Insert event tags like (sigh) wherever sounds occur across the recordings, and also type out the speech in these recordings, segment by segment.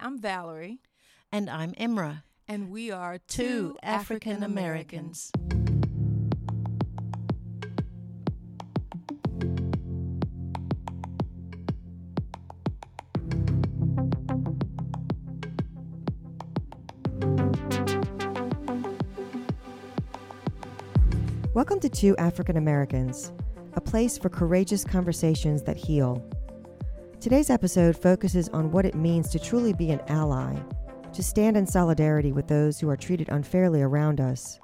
I'm Valarie. And I'm Imra. And we are two, two African Americans. Welcome to Two African Americans, a place for courageous conversations that heal. Today's episode focuses on what it means to truly be an ally, to stand in solidarity with those who are treated unfairly around us.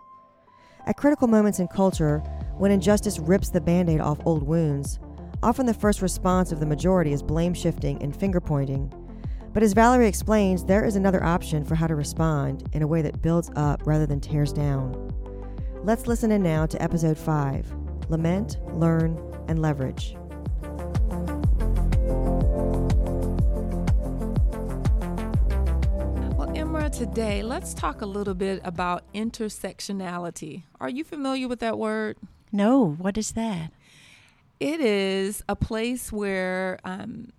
At critical moments in culture, when injustice rips the band aid off old wounds, often the first response of the majority is blame shifting and finger pointing. But as Valarie explains, there is another option for how to respond in a way that builds up rather than tears down. Let's listen in now to episode 5 Lament, Learn, and Leverage. Today let's talk a little bit about intersectionality. Are you familiar with that word? No, what is that? It is a place where um,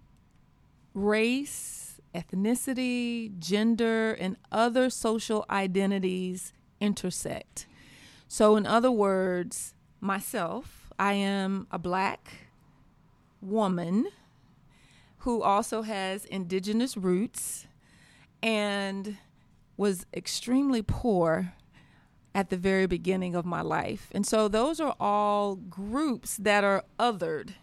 race, ethnicity, gender, and other social identities intersect. So, in other words, myself, I am a black woman who also has indigenous roots and was extremely poor at the very beginning of my life. And so those are all groups that are othered.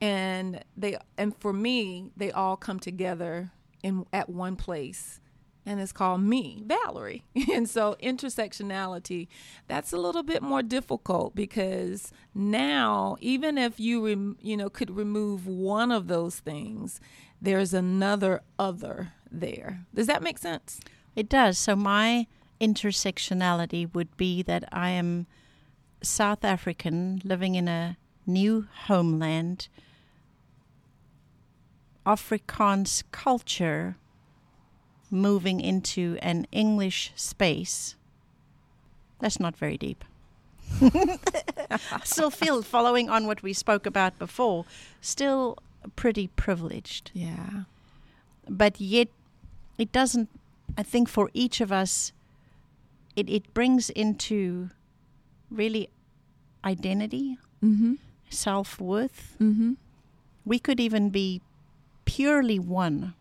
And they and for me, they all come together in at one place and it's called me, Valarie. (laughs) And so intersectionality, that's a little bit more difficult because now, even if you rem, you know could remove one of those things, there's another other there. Does that make sense? It does. So my intersectionality would be that I am South African living in a new homeland, Afrikaans culture moving into an English space. That's not very deep. (laughs) still feel, following on what we spoke about before, still pretty privileged. Yeah. But yet, it doesn't, I think for each of us, it, it brings into really identity, Mm-hmm. self worth. Mm-hmm. We could even be purely one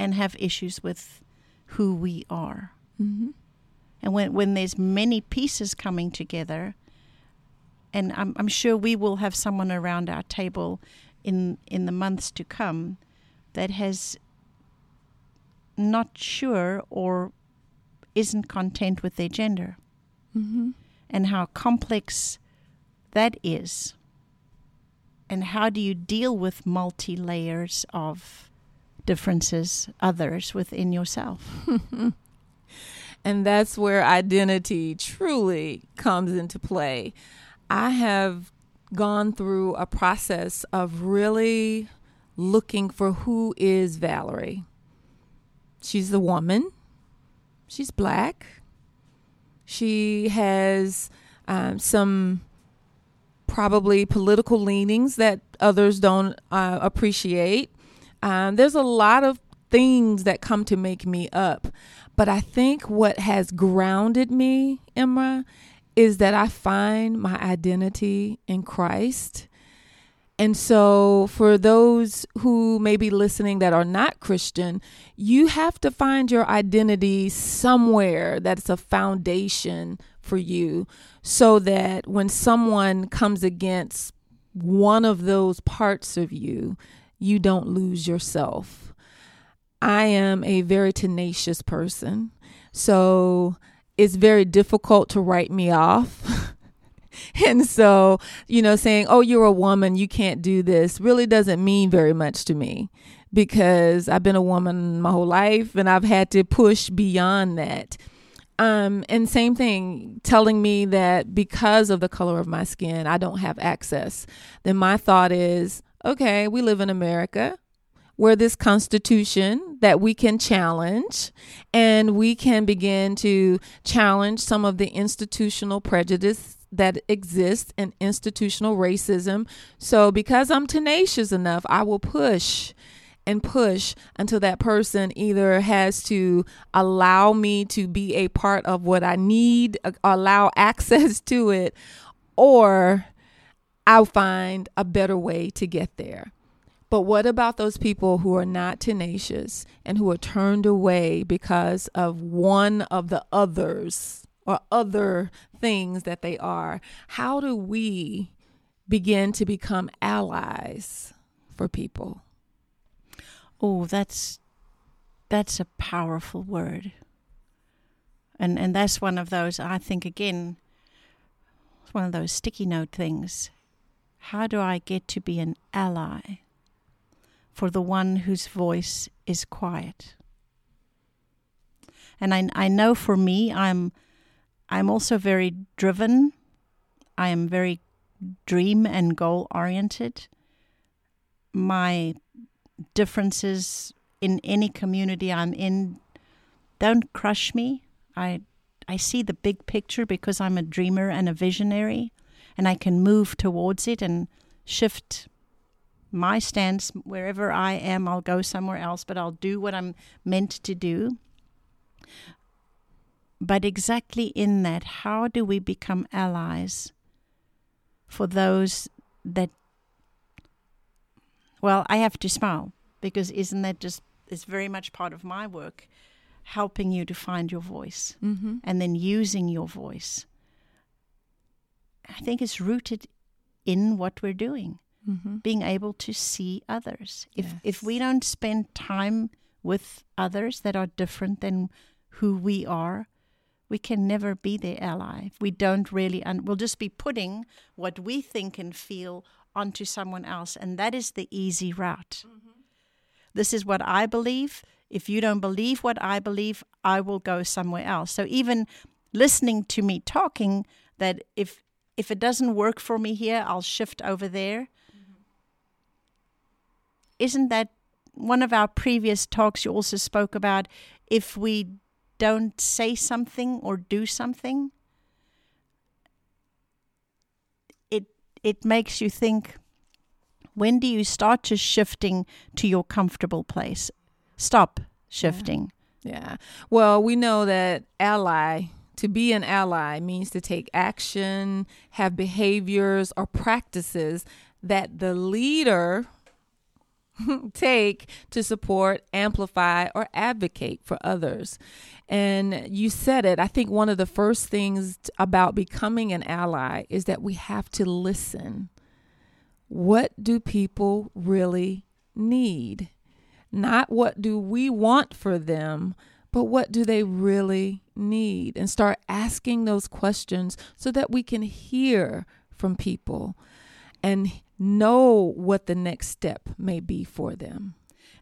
and have issues with who we are. Mm-hmm. And when, when there's many pieces coming together, and I'm, I'm sure we will have someone around our table in, in the months to come that has not sure or isn't content with their gender Mm-hmm. and how complex that is. And how do you deal with multi layers of differences, others within yourself? (laughs) And that's where identity truly comes into play. I have gone through a process of really looking for who is Valarie. She's the woman. She's black. She has um, some probably political leanings that others don't uh, appreciate. Um, there's a lot of things that come to make me up. But I think what has grounded me, Imra, is that I find my identity in Christ. And so, for those who may be listening that are not Christian, you have to find your identity somewhere that's a foundation for you so that when someone comes against one of those parts of you, you don't lose yourself. I am a very tenacious person. So it's very difficult to write me off. (laughs) (laughs) and so, you know, saying, oh, you're a woman, you can't do this really doesn't mean very much to me because I've been a woman my whole life and I've had to push beyond that. Um, and same thing, telling me that because of the color of my skin, I don't have access. Then my thought is, okay, we live in America where this constitution that we can challenge and we can begin to challenge some of the institutional prejudice that exists in institutional racism. So because I'm tenacious enough, I will push and push until that person either has to allow me to be a part of what I need, uh, allow (laughs) access to it, or I'll find a better way to get there. But what about those people who are not tenacious and who are turned away because of one of the others or other things that they are? How do we begin to become allies for people? Oh, that's that's a powerful word. And and that's one of those I think again it's one of those sticky note things. How do I get to be an ally? for the one whose voice is quiet. And I, I know for me, I'm, I'm also very driven. I am very dream and goal oriented. My differences in any community I'm in don't crush me. I I see the big picture because I'm a dreamer and a visionary and I can move towards it and shift my stance wherever I am, I'll go somewhere else, but I'll do what I'm meant to do. But exactly in that, how do we become allies for those that, well, I have to smile because isn't that just, it's very much part of my work, helping you to find your voice mm-hmm. and then using your voice. I think it's rooted in what we're doing mm-hmm. being able to see others. If yes. if we don't spend time with others that are different than who we are, we can never be their ally. We don't really, and we'll just be putting what we think and feel onto someone else, and that is the easy route. Mm-hmm. This is what I believe. If you don't believe what I believe, I will go somewhere else. So even listening to me talking, that if if it doesn't work for me here, I'll shift over there isn't that one of our previous talks? You also spoke about if we don't say something or do something, it it makes you think. When do you start just shifting to your comfortable place? Stop shifting. Yeah. yeah. Well, we know that ally to be an ally means to take action, have behaviors or practices that the leader (laughs) take to support, amplify, or advocate for others. And you said it. I think one of the first things about becoming an ally is that we have to listen. What do people really need? Not what do we want for them, but what do they really need? And start asking those questions so that we can hear from people and know what the next step may be for them.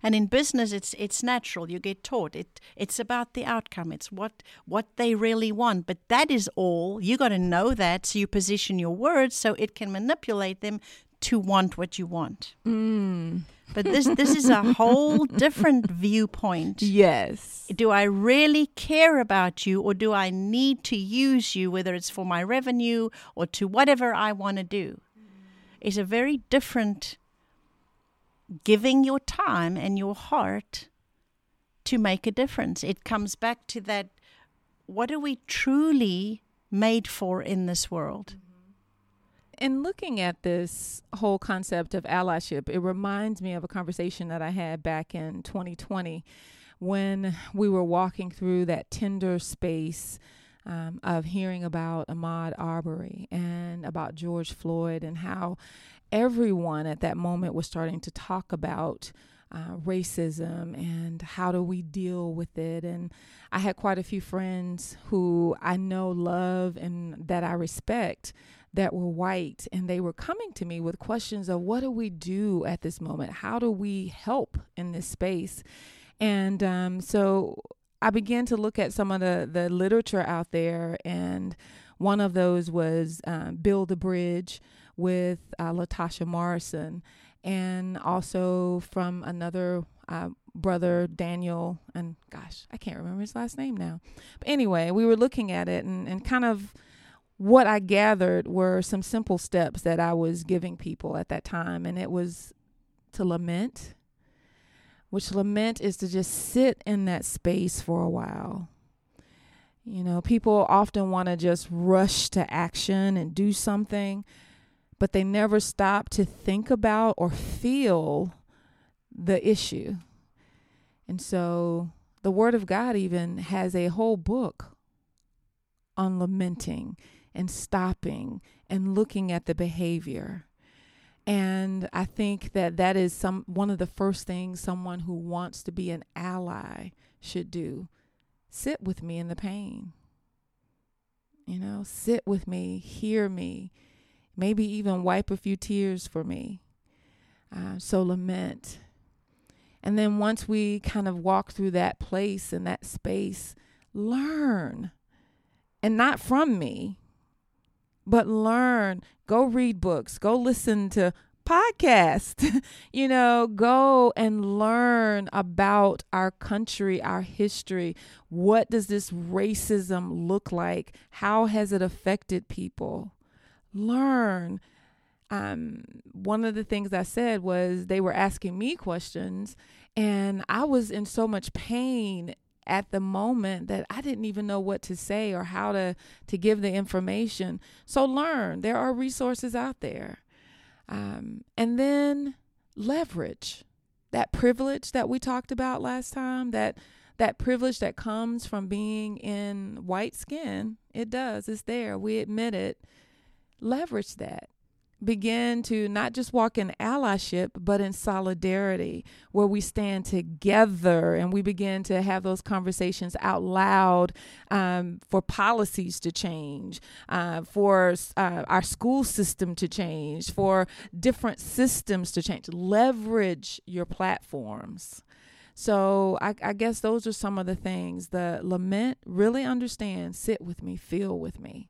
And in business, it's it's natural. You get taught it. It's about the outcome. It's what what they really want. But that is all. You got to know that, so you position your words so it can manipulate them to want what you want. Mm. But this this is a (laughs) whole different viewpoint. Yes. Do I really care about you, or do I need to use you, whether it's for my revenue or to whatever I want to do? Is a very different giving your time and your heart to make a difference. It comes back to that what are we truly made for in this world? Mm-hmm. In looking at this whole concept of allyship, it reminds me of a conversation that I had back in 2020 when we were walking through that tender space um, of hearing about Ahmaud Arbery and about George Floyd and how everyone at that moment was starting to talk about uh, racism and how do we deal with it. And I had quite a few friends who I know love and that I respect that were white, and they were coming to me with questions of what do we do at this moment? How do we help in this space? And um, so I began to look at some of the, the literature out there, and one of those was uh, Build a Bridge with uh, Latasha Morrison, and also from another uh, brother, Daniel, and gosh, I can't remember his last name now. But anyway, we were looking at it, and, and kind of what I gathered were some simple steps that I was giving people at that time, and it was to lament which lament is to just sit in that space for a while. You know, people often want to just rush to action and do something, but they never stop to think about or feel the issue. And so the Word of God even has a whole book on lamenting and stopping and looking at the behavior. And I think that that is some one of the first things someone who wants to be an ally should do. Sit with me in the pain. You know, sit with me, hear me, maybe even wipe a few tears for me. Uh, so lament. And then once we kind of walk through that place and that space, learn. And not from me, but learn. Go read books. Go listen to podcasts. (laughs) you know, go and learn about our country, our history. What does this racism look like? How has it affected people? Learn. Um, one of the things I said was they were asking me questions, and I was in so much pain at the moment that I didn't even know what to say or how to to give the information. So learn. There are resources out there, um, and then leverage that privilege that we talked about last time. That that privilege that comes from being in white skin. It does. It's there. We admit it. Leverage that begin to not just walk in allyship, but in solidarity, where we stand together and we begin to have those conversations out loud um, for policies to change, uh, for uh, our school system to change, for different systems to change. Leverage your platforms. So I, I, guess those are some of the things. The lament, really understand, sit with me, feel with me,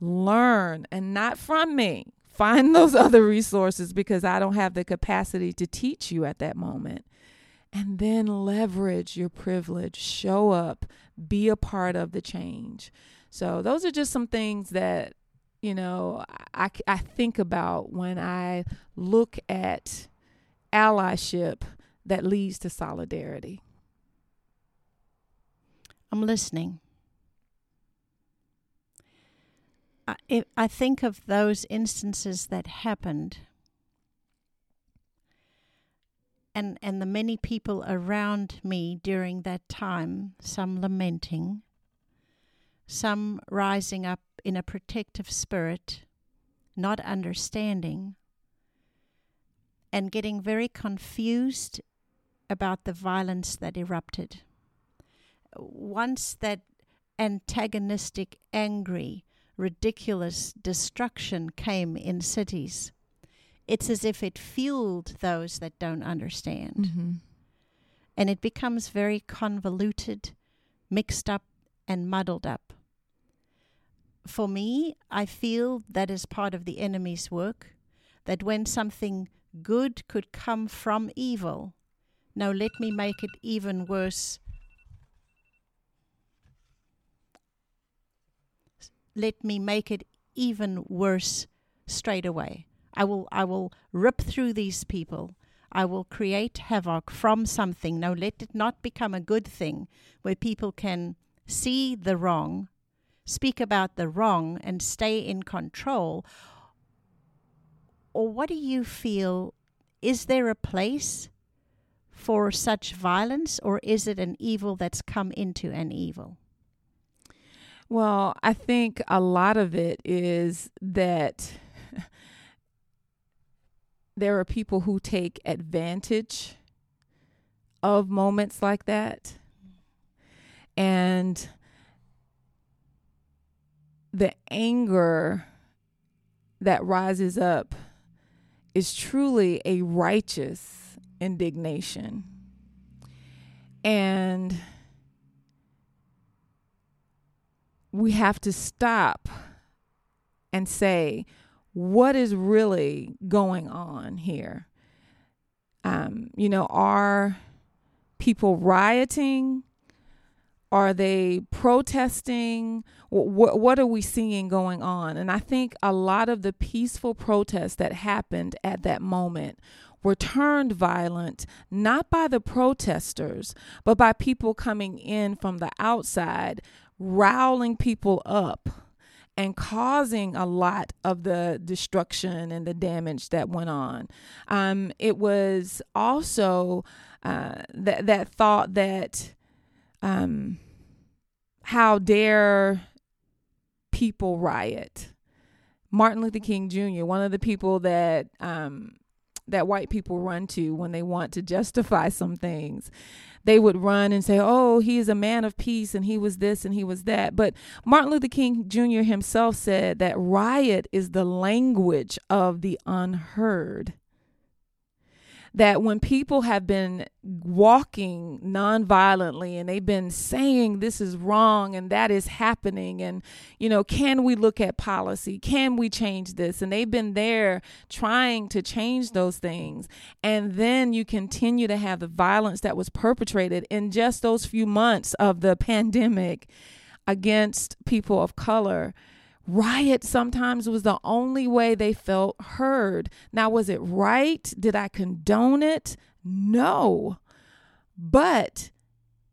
learn, and not from me find (laughs) those other resources because I don't have the capacity to teach you at that moment. And then leverage your privilege, show up, be a part of the change. So, those are just some things that, you know, I, I think about when I look at allyship that leads to solidarity. I'm listening. I, I think of those instances that happened. And and the many people around me during that time some lamenting some rising up in a protective spirit not understanding and getting very confused about the violence that erupted. Once that antagonistic angry ridiculous destruction came in cities, it's as if it fueled those that don't understand. Mm-hmm. And it becomes very convoluted, mixed up, and muddled up. For me, I feel that is part of the enemy's work, that when something good could come from evil, now let me make it even worse let me make it even worse straight away. I will I will rip through these people. I will create havoc from something. Now let it not become a good thing where people can see the wrong, speak about the wrong and stay in control. Or what do you feel is there a place for such violence or is it an evil that's come into an evil? Well, I think a lot of it is that (laughs) there are people who take advantage of moments like that. And the anger that rises up is truly a righteous indignation. And we have to stop and say, what is really going on here? Um, you know, are people rioting? Are they protesting? What, what are we seeing going on? And I think a lot of the peaceful protests that happened at that moment were turned violent not by the protesters, but by people coming in from the outside, riling people up and causing a lot of the destruction and the damage that went on. Um, it was also uh, that that thought that um, how dare people riot? Martin Luther King Jr., one of the people that um, that white people run to when they want to justify some things. They would run and say, "Oh, he is a man of peace and he was this and he was that." But Martin Luther King Jr. himself said that riot is the language of the unheard that when people have been walking nonviolently and they've been saying this is wrong and that is happening and you know can we look at policy? Can we change this? And they've been there trying to change those things. And then you continue to have the violence that was perpetrated in just those few months of the (laughs) pandemic against people of color Riot sometimes was the only way they felt heard. Now, was it right? Did I condone it? No. But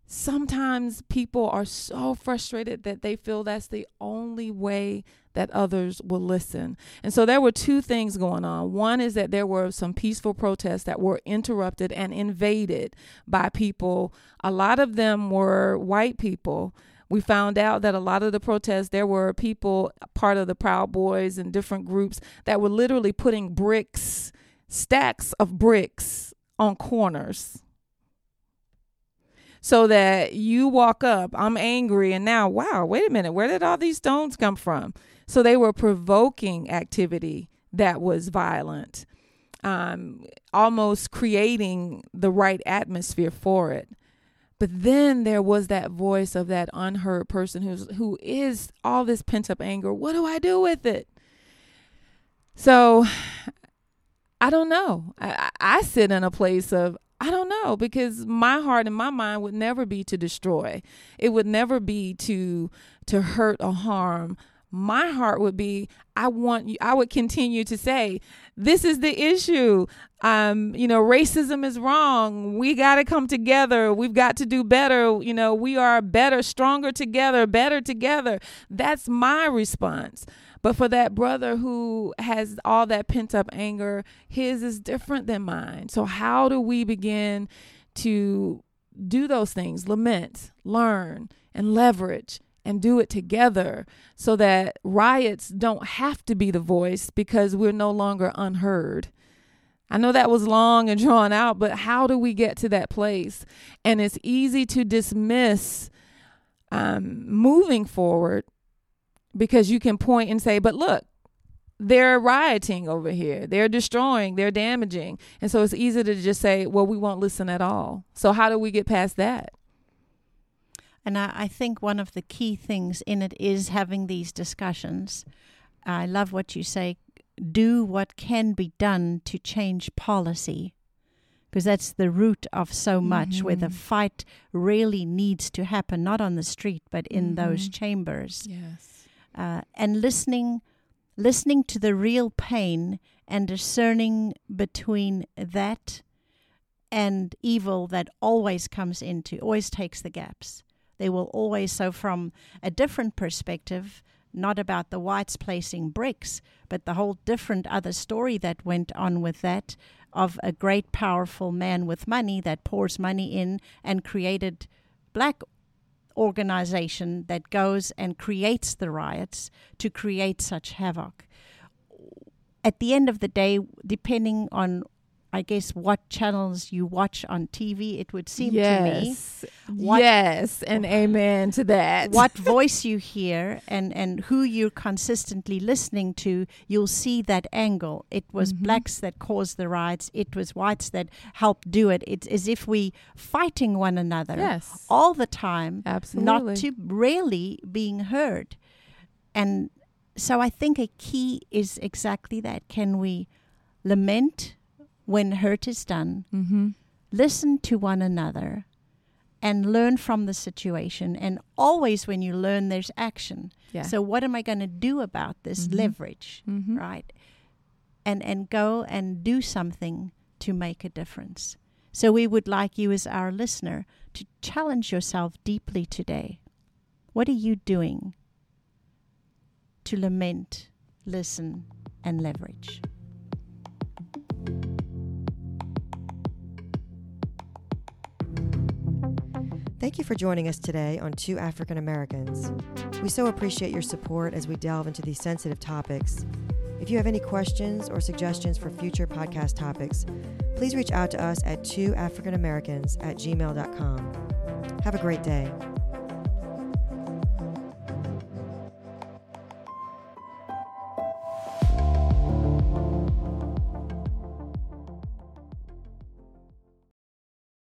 sometimes people are so frustrated that they feel that's the only way that others will listen. And so there were two things going on. One is that there were some peaceful protests that were interrupted and invaded by people. A lot of them were white people we found out that a lot of the protests, there were people, part of the Proud Boys and different groups, that were literally putting bricks, stacks of bricks on corners. So that you walk up, I'm angry, and now, wow, wait a minute, where did all these stones come from? So they were provoking activity that was violent, um, almost creating the right atmosphere for it. But then there was that voice of that unheard person who's who is all this pent up anger. What do I do with it? So I don't know. I, I sit in a place of I don't know because my heart and my mind would never be to destroy. It would never be to to hurt or harm my heart would be i want you i would continue to say this is the issue. Um you know racism is wrong. We got to come together. We've got to do better. You know we are better stronger together better together. That's my response. But for that brother who has all that pent up anger his is different than mine. So how do we begin to do those things? Lament learn and leverage and do it together so that riots don't have to be the voice because we're no longer unheard. I know that was long and drawn out, but how do we get to that place? And it's easy to dismiss um, moving forward because you can point and say, but look, they're rioting over here. They're destroying, they're damaging. And so it's easy to just say, well, we won't listen at all. So, how do we get past that? And I, I think one of the key things in it is having these discussions. I love what you say do what can be done to change policy because that's the root of so much mm-hmm. where the mm-hmm. fight really needs to happen not on the street but in mm-hmm. those chambers yes uh, and listening listening to the real pain and discerning between that and evil that always comes into always takes the gaps they will always, so from a different perspective, not about the whites placing bricks, but the whole different other story that went on with that of a great, powerful man with money that pours money in and created black organization that goes and creates the riots to create such havoc. At the end of the day, depending on I guess what channels you watch on TV, it would seem yes. to me. What, yes, and amen to that. what (laughs) voice you hear and, and who you're consistently listening to, you'll see that angle. It was mm-hmm. blacks that caused the riots, it was whites that helped do it. It's as if we fighting one another yes. all the time, Absolutely. not to really being heard. And so I think a key is exactly that. Can we lament? When hurt is done, mm-hmm. listen to one another and learn from the situation. And always, when you learn, there's action. Yeah. So, what am I going to do about this mm-hmm. leverage, mm-hmm. right? And and go and do something to make a difference. So we would like you, as our listener, to challenge yourself deeply today. What are you doing to lament, listen, and leverage? Thank you for joining us today on Two African Americans. We so appreciate your support as we delve into these sensitive topics. If you have any questions or suggestions for future podcast topics, please reach out to us at twoafricanamericans at gmail.com. Have a great day.